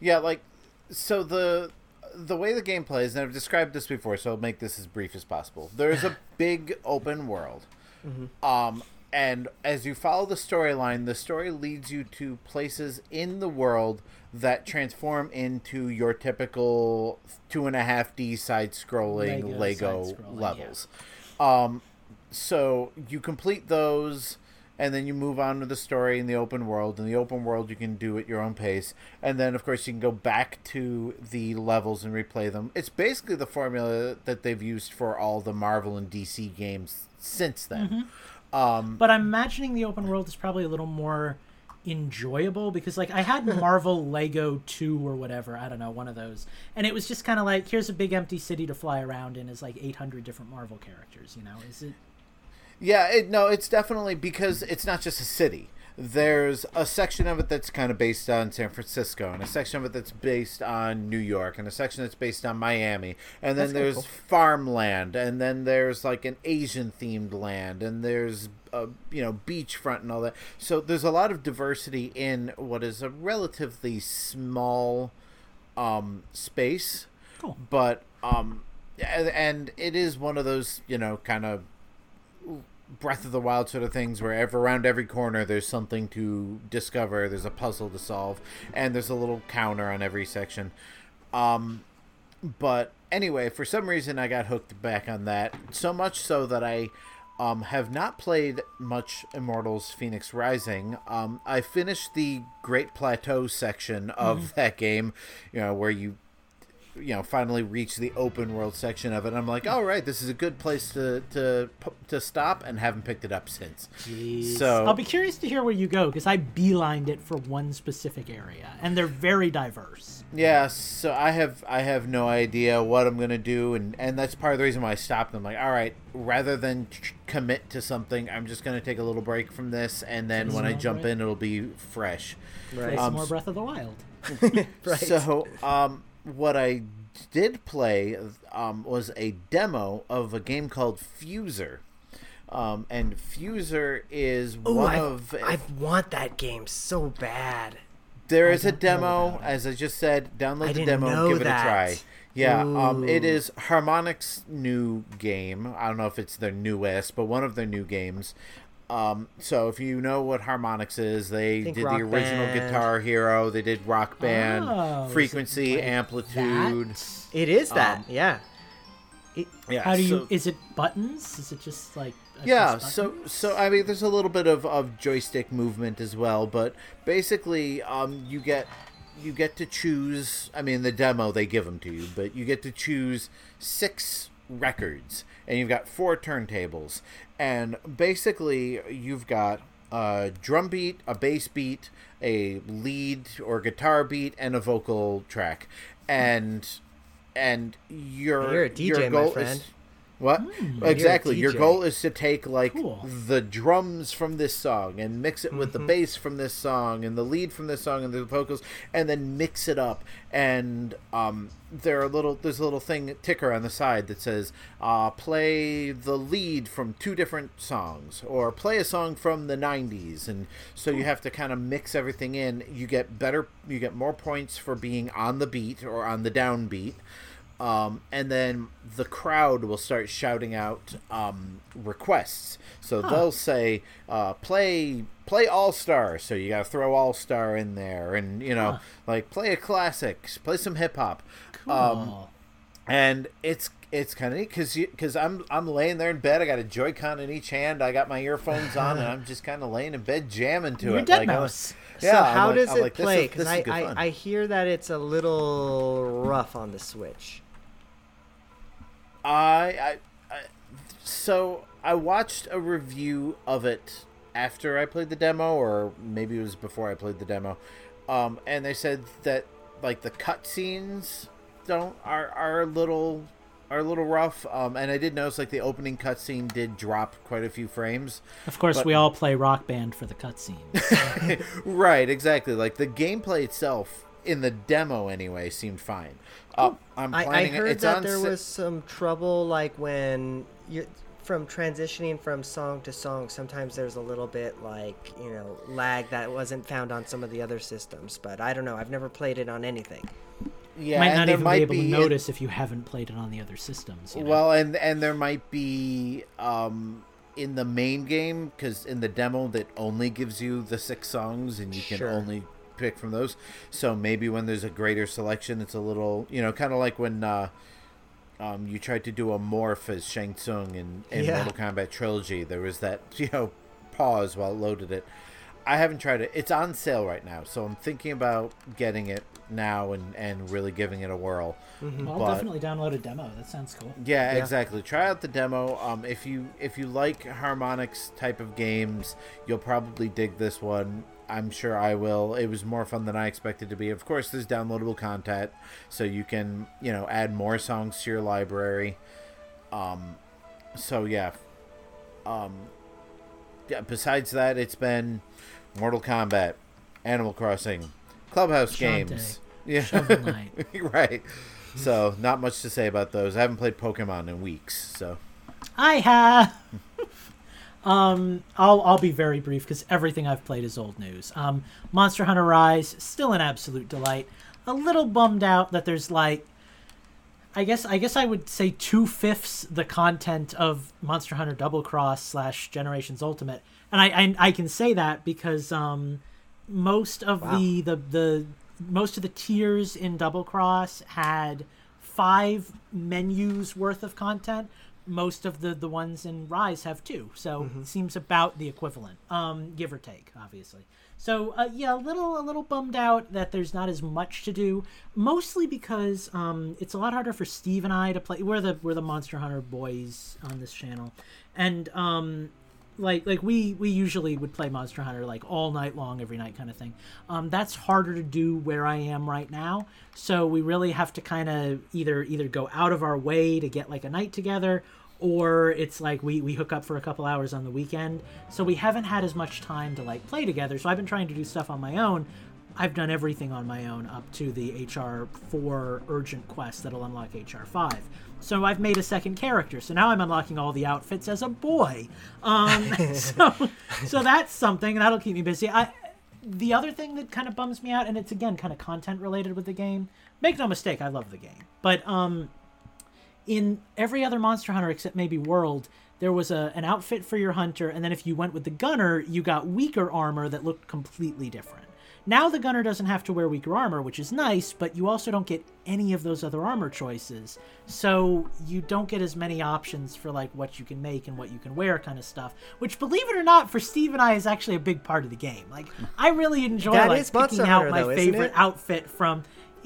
yeah, like, so the the way the game plays, and I've described this before, so I'll make this as brief as possible. There's a big open world, um, and as you follow the storyline, the story leads you to places in the world that transform into your typical two and a half D side scrolling Lego Lego, side-scrolling, levels. Um, so you complete those and then you move on to the story in the open world. In the open world you can do at your own pace. And then of course you can go back to the levels and replay them. It's basically the formula that they've used for all the marvel and dc games since then. Um, But I'm imagining the open world is probably a little more enjoyable because like I had Marvel Lego 2 or whatever, I don't know, one of those. And it was just kind of like here's a big empty city to fly around in is like 800 different Marvel characters, you know. Is it Yeah, it, no, it's definitely because it's not just a city. There's a section of it that's kind of based on San Francisco, and a section of it that's based on New York, and a section that's based on Miami, and then That's kinda there's cool. farmland, and then there's like an Asian themed land, and there's a you know beachfront and all that. So there's a lot of diversity in what is a relatively small um, space Cool. but um and, and it is one of those you know kind of Breath of the Wild sort of things where every, around every corner there's something to discover, there's a puzzle to solve, and there's a little counter on every section. Um, but anyway, for some reason I got hooked back on that. So much so that I um, have not played much Immortals Fenyx Rising. Um, I finished the Great Plateau section of mm-hmm. that game, you know, where you you know finally reach the open world section of it. I'm like, all right, this is a good place to to to stop, and haven't picked it up since. Jeez. So I'll be curious to hear where you go because I beelined it for one specific area, and they're very diverse. Yeah, so I have I have no idea what I'm gonna do, and and that's part of the reason why I stopped. I'm like, all right, rather than commit to something, I'm just gonna take a little break from this, and then when I jump in, it'll be fresh. Right. Um, more Breath of the Wild. right. So, um, what I did play um, was a demo of a game called Fuser. Um, and Fuser is Ooh, one I've, of. I want that game so bad. There is a demo, as I just said. Download the demo, give that. it a try. Yeah, um, it is Harmonix's new game. I don't know if it's their newest, but one of their new games. Um, so if you know what Harmonix is, they did the original band. Guitar Hero. They did Rock Band, oh, Frequency, like Amplitude. That? It is that, um, yeah. It, yeah. How do you? Is it buttons? Is it just like? Yeah. So so I mean, there's a little bit of, of joystick movement as well, but basically, um, you get you get to choose. I mean, the demo they give them to you, but you get to choose six records and you've got four turntables and basically you've got a drum beat, a bass beat, a lead or guitar beat, and a vocal track, and and your you're a DJ, your goal my friend. Is, what mm, exactly? Your goal is to take like cool. the drums from this song and mix it with mm-hmm. the bass from this song and the lead from this song and the vocals, and then mix it up. And um, there are little there's a little thing ticker on the side that says uh, play the lead from two different songs or play a song from the 90s and so you have to kind of mix everything in you get better you get more points for being on the beat or on the downbeat um, and then the crowd will start shouting out um, requests. So huh. they'll say, uh, "Play, play All Star." So you got to throw All Star in there, and you know, huh. like play a classic, play some hip hop. Cool. Um, and it's it's kind of neat because because I'm I'm laying there in bed. I got a Joy-Con in each hand. I got my earphones on, and I'm just kind of laying in bed jamming to You're it. Dead like, mouse. Yeah, so how like, does I'm it like, play? Because I, I, I hear that it's a little rough on the Switch. I, I, I, so I watched a review of it after I played the demo, or maybe it was before I played the demo, um, and they said that like the cutscenes don't are are a little are a little rough. Um, and I did notice like the opening cutscene did drop quite a few frames. Of course, but... we all play Rock Band for the cutscenes. right, exactly. Like the gameplay itself in the demo anyway seemed fine. Uh, I'm I, I heard that there si- was some trouble, like when you from transitioning from song to song. Sometimes there's a little bit like you know lag that wasn't found on some of the other systems. But I don't know. I've never played it on anything. Yeah, might not even might be able be to notice if you haven't played it on the other systems. You know? Well, and and there might be um, in the main game because in the demo that only gives you the six songs and you can only pick from those. So maybe when there's a greater selection, it's a little, you know, kind of like when uh, um, you tried to do a morph as Shang Tsung in, in yeah. Mortal Kombat Trilogy. There was that, you know, pause while it loaded it. I haven't tried it. It's on sale right now, so I'm thinking about getting it now and, and really giving it a whirl. Mm-hmm. Well, I'll but, definitely download a demo. That sounds cool. Yeah, yeah, exactly. Try out the demo. Um, if you if you like Harmonix type of games, you'll probably dig this one. I'm sure I will. It was more fun than I expected to be. Of course, there's downloadable content, so you can you know add more songs to your library. Um, so yeah. Um, yeah. Besides that, it's been Mortal Kombat, Animal Crossing, Clubhouse games. Yeah, right. So not much to say about those. I haven't played Pokemon in weeks, so. I have. Um, I'll I'll be very brief because everything I've played is old news. Um, Monster Hunter Rise still an absolute delight. A little bummed out that there's like I guess I guess I would say two fifths the content of Monster Hunter Double Cross slash Generations Ultimate, and I I, I can say that because um, most of the, the the most of the tiers in Double Cross had five menus worth of content. Most of the the ones in Rise have two, so it seems about the equivalent, um, give or take, obviously. So uh, yeah, a little a little bummed out that there's not as much to do. Mostly because um, it's a lot harder for Steve and I to play. We're the we're the Monster Hunter boys on this channel, and um, like like we we usually would play Monster Hunter like all night long, every night kind of thing. Um, that's harder to do where I am right now. So we really have to kind of either either go out of our way to get like a night together, or it's like we we hook up for a couple hours on the weekend. So we haven't had as much time to like play together. So I've been trying to do stuff on my own. I've done everything on my own up to the HR four urgent quest that'll unlock HR five. So I've made a second character. So now I'm unlocking all the outfits as a boy. Um, so so that's something, and that'll keep me busy. I the other thing that kind of bums me out, and it's again kind of content related with the game. Make no mistake, I love the game, but um, in every other Monster Hunter except maybe World, there was a an outfit for your hunter, and then if you went with the gunner, you got weaker armor that looked completely different. Now the gunner doesn't have to wear weaker armor, which is nice, but you also don't get any of those other armor choices. So you don't get as many options for like what you can make and what you can wear kind of stuff. Which believe it or not, for Steve and I is actually a big part of the game. Like I really enjoy That like picking out my though, favorite outfit from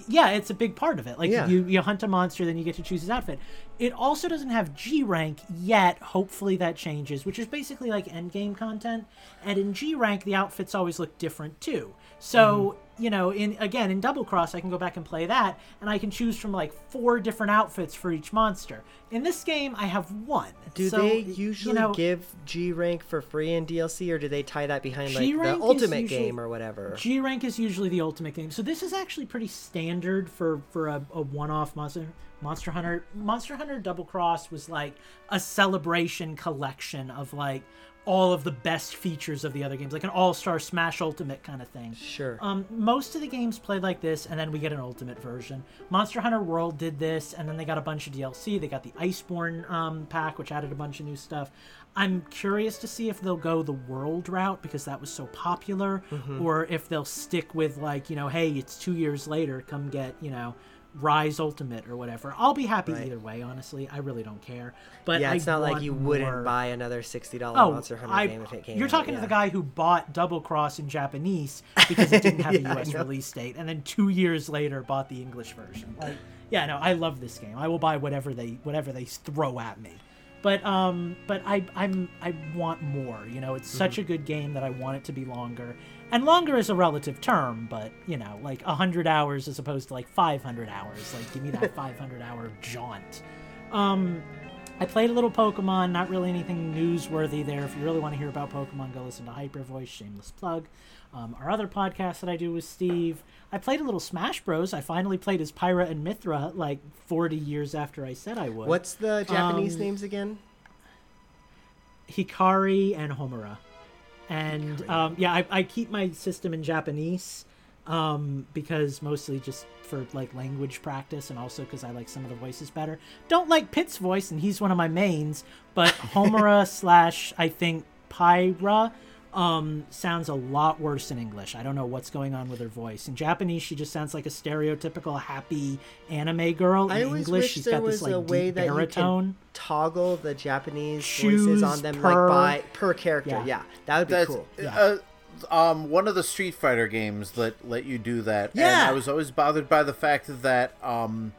yeah, it's a big part of it. Like Yeah. you, you hunt a monster, then you get to choose his outfit. It also doesn't have G rank yet. Hopefully that changes, which is basically like end game content. And in G rank, the outfits always look different too. So Mm-hmm. you know, in again in Double Cross, I can go back and play that, and I can choose from like four different outfits for each monster. In this game, I have one. Do So, they you usually know, give G rank for free in DLC, or do they tie that behind like G the Ultimate usually- game or whatever? G rank is usually the ultimate game, so this is actually pretty standard for for a, a one-off monster Monster Hunter. Monster Hunter Double Cross was like a celebration collection of like all of the best features of the other games, like an all-star Smash Ultimate kind of thing. Sure. Um, most of the games play like this, and then we get an ultimate version. Monster Hunter World did this, and then they got a bunch of DLC. They got the Iceborne um, pack, which added a bunch of new stuff. I'm curious to see if they'll go the world route because that was so popular, Mm-hmm. or if they'll stick with like you know, hey, it's two years later, come get you know. Rise Ultimate or whatever. I'll be happy Right. either way. Honestly, I really don't care. But yeah, I it's not like you wouldn't more- buy another sixty dollar Oh, Monster Hunter I, game if it came. you're out, talking yeah. to the guy who bought Double Cross in Japanese because it didn't have Yeah, a I U.S. release date, and then two years later bought the English version. Like, yeah, no, I love this game. I will buy whatever they whatever they throw at me. But um, but I I'm I want more. You know, it's Mm-hmm. such a good game that I want it to be longer. And longer is a relative term, but you know, like hundred hours as opposed to like five hundred hours. Like, give me that five hundred hour jaunt. Um, I played a little Pokemon, not really anything newsworthy there. If you really want to hear about Pokemon, go listen to Hyper Voice, shameless plug. Um, our other podcast that I do with Steve. I played a little Smash Bros. I finally played as Pyra and Mythra like 40 years after I said I would. What's the Japanese Um, names again? Hikari and Homura. And um, yeah, I, I keep my system in Japanese um, because mostly just for like language practice and also because I like some of the voices better. Don't like Pit's voice, and he's one of my mains, but Homura slash I think Pyra um, sounds a lot worse in English. I don't know what's going on with her voice. In Japanese, she just sounds like a stereotypical happy anime girl. In I always English, wish she's there got was this like a way deep that you baritone. can toggle the Japanese Choose voices on them per- like by per character. Yeah. Yeah, that would be That's cool. uh, um, one of the Street Fighter games let let you do that. And Yeah. I was always bothered by the fact that um,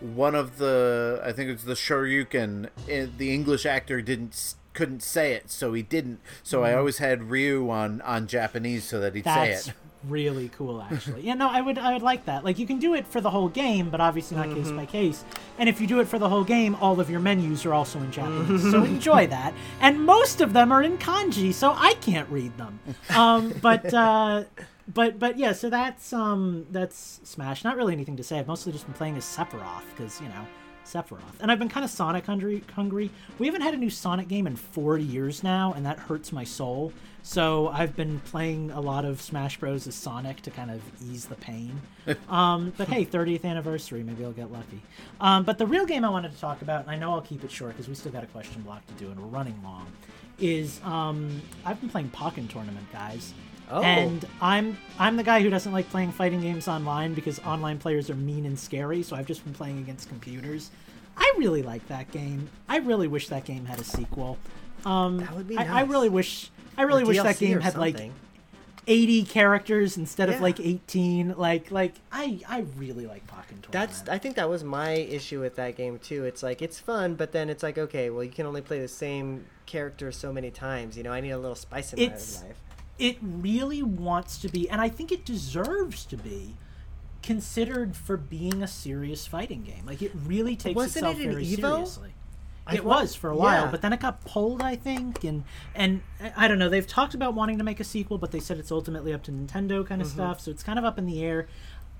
one of the I think it's the Shoryuken, eh, the English actor didn't s- couldn't say it, so he didn't. So I always had Ryu on on Japanese so that he'd That's say it. really cool, actually. yeah, no, I would, I would like that. Like, you can do it for the whole game, but obviously not Mm-hmm. case by case. And if you do it for the whole game, all of your menus are also in Japanese. so enjoy that. And most of them are in kanji, so I can't read them. Um, but, uh, but, but yeah. So that's um, that's Smash. Not really anything to say. I've mostly just been playing as Sephiroth because you know. Sephiroth. And I've been kind of Sonic hungry. hungry. We haven't had a new Sonic game in four years now, and that hurts my soul. So I've been playing a lot of Smash Bros. as Sonic to kind of ease the pain. um, but hey, 30th anniversary, maybe I'll get lucky. Um, but the real game I wanted to talk about, and I know I'll keep it short because we still got a question block to do and we're running long, is um, I've been playing Pokken Tournament, guys. Oh. And I'm I'm the guy who doesn't like playing fighting games online because online players are mean and scary. So I've just been playing against computers. I really like that game. I really wish that game had a sequel. Um, That would be I, I really wish. I really Or wish that game had like 80 characters instead of like 18. Like like I I really like Tournament. That's I think that was my issue with that game too. It's like it's fun, but then it's like okay, well you can only play the same character so many times. You know, I need a little spice in It's- my life. It really wants to be, and I think it deserves to be considered for being a serious fighting game. Like it really takes Wasn't itself it very Evo? seriously. I it was for a while, yeah. but then it got pulled, I think, and and I don't know. They've talked about wanting to make a sequel, but they said it's ultimately up to Nintendo, kind of Mm-hmm. stuff. So it's kind of up in the air.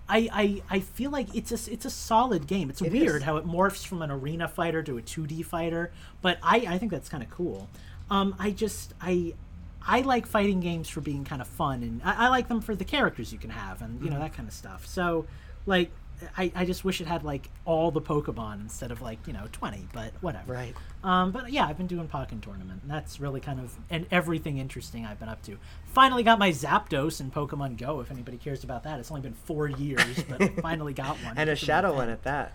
I, I, I feel like it's a it's a solid game. It's It weird is. how it morphs from an arena fighter to a 2D fighter, but I, I think that's kind of cool. Um, I just I I like fighting games for being kind of fun, and I, I like them for the characters you can have, and you Mm-hmm. know that kind of stuff. So, like, I, I just wish it had like all the Pokemon instead of like you know twenty, but whatever. Right. Um, but yeah, I've been doing Pokken Tournament, and that's really kind of and everything interesting I've been up to. Finally got my Zapdos in Pokemon Go. If anybody cares about that, it's only been four years, but I finally got one. And a shadow one at that.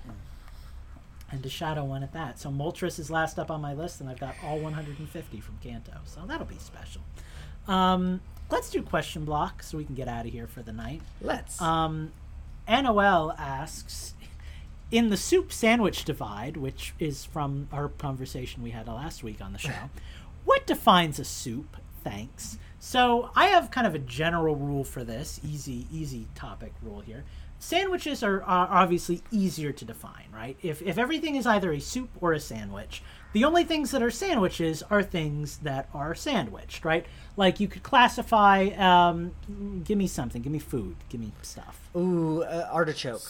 And a shadow one at that. So Moltres is last up on my list, and I've got all 150 from Kanto. So that'll be special. Um, let's do question block so we can get out of here for the night. Let's. Um, NOL asks In the soup sandwich divide, which is from our conversation we had last week on the show, what defines a soup? Thanks. So I have kind of a general rule for this, easy, easy topic rule here. Sandwiches are, are obviously easier to define, right? If, if everything is either a soup or a sandwich, the only things that are sandwiches are things that are sandwiched, right? Like you could classify, um, give me something, give me food, give me stuff. Ooh, uh, artichoke.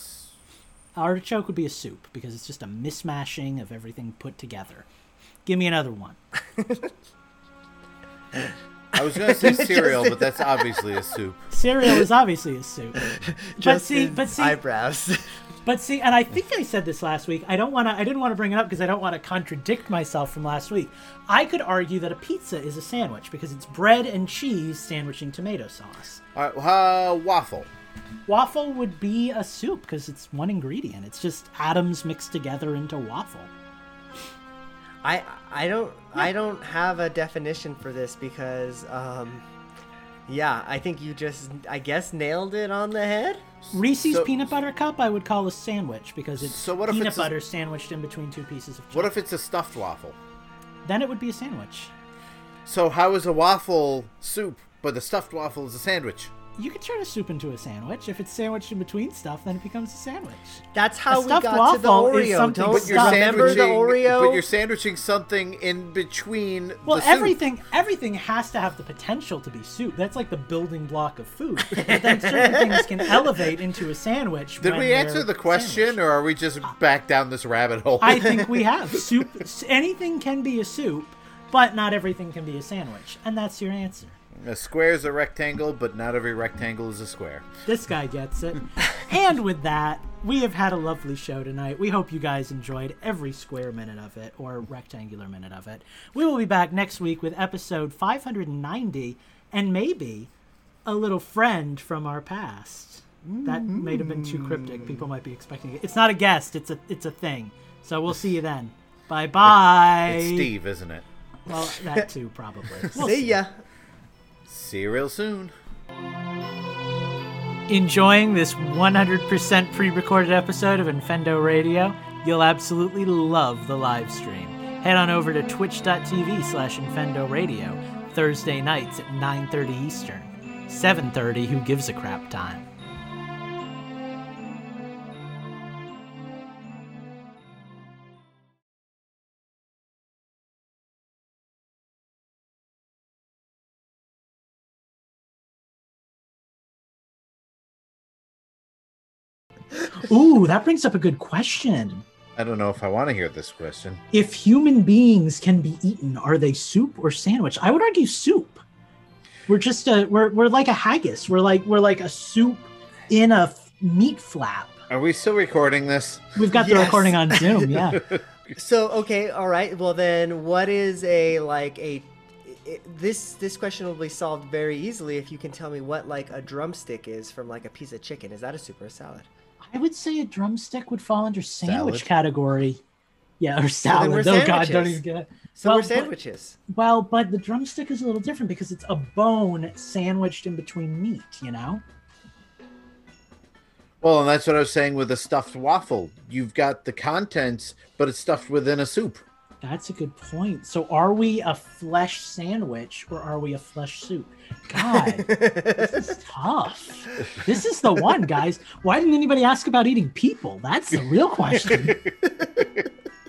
Artichoke would be a soup because it's just a mismashing of everything put together. Give me another one. I was gonna say cereal, but that's obviously a soup. Cereal is obviously a soup. But see, but see, eyebrows. but see, and I think I said this last week. I don't want to. I didn't want to bring it up because I don't want to contradict myself from last week. I could argue that a pizza is a sandwich because it's bread and cheese sandwiching tomato sauce. All right, uh, waffle. Waffle would be a soup because it's one ingredient. It's just atoms mixed together into waffle. I I don't I don't have a definition for this because um yeah, I think you just I guess nailed it on the head. Reese's So- peanut butter cup I would call a sandwich because it's So what if peanut it's a- butter sandwiched in between two pieces of What if it's a stuffed waffle? Then it would be a sandwich. So how is a waffle soup, but the stuffed waffle is a sandwich? You can turn a soup into a sandwich. If it's sandwiched in between stuff, then it becomes a sandwich. That's how we got to the Oreo. something Don't But you're Stop. remember the sandwiching. Oreo? But you're sandwiching something in between. Well, the soup. everything everything has to have the potential to be soup. That's like the building block of food. But then certain things can elevate into a sandwich. Did when we answer the question, sandwiched. or are we just back down this rabbit hole? I think we have soup. Anything can be a soup, but not everything can be a sandwich, and that's your answer. A square is a rectangle, but not every rectangle is a square. This guy gets it. and with that, we have had a lovely show tonight. We hope you guys enjoyed every square minute of it or rectangular minute of it. We will be back next week with episode 590 and maybe a little friend from our past. That may have been too cryptic. People might be expecting it. It's not a guest, it's a it's a thing. So we'll see you then. Bye bye. It's Steve, isn't it? Well, that too probably. We'll See ya. See you real soon. enjoying this 100% pre-recorded episode of Infendo Radio, you'll absolutely love the live stream. Head on over to twitch.tv slash Infendo Radio, Thursday nights at 9.30 Eastern, 7.30 Who Gives a Crap time. Ooh, that brings up a good question. I don't know if I want to hear this question. If human beings can be eaten, are they soup or sandwich? I would argue soup. We're just a we're we're like a haggis. We're like we're like a soup in a f- meat flap. Are we still recording this? We've got the Yes. recording on Zoom. Yeah. So okay, all right. Well then, what is a like a i- this this question will be solved very easily if you can tell me what like a drumstick is from like a piece of chicken. Is that a soup or a salad? I would say a drumstick would fall under sandwich Salad? category. Yeah, or salad. we're oh God, don't even get it. So Well, we're but- sandwiches. Well, but the drumstick is a little different because it's a bone sandwiched in between meat. You know. Well, and that's what I was saying with a stuffed waffle. You've got the contents, but it's stuffed within a soup. That's a good point. So, are we a flesh sandwich or are we a flesh soup? God, this is tough. This is the one, guys. Why didn't anybody ask about eating people? That's the real question.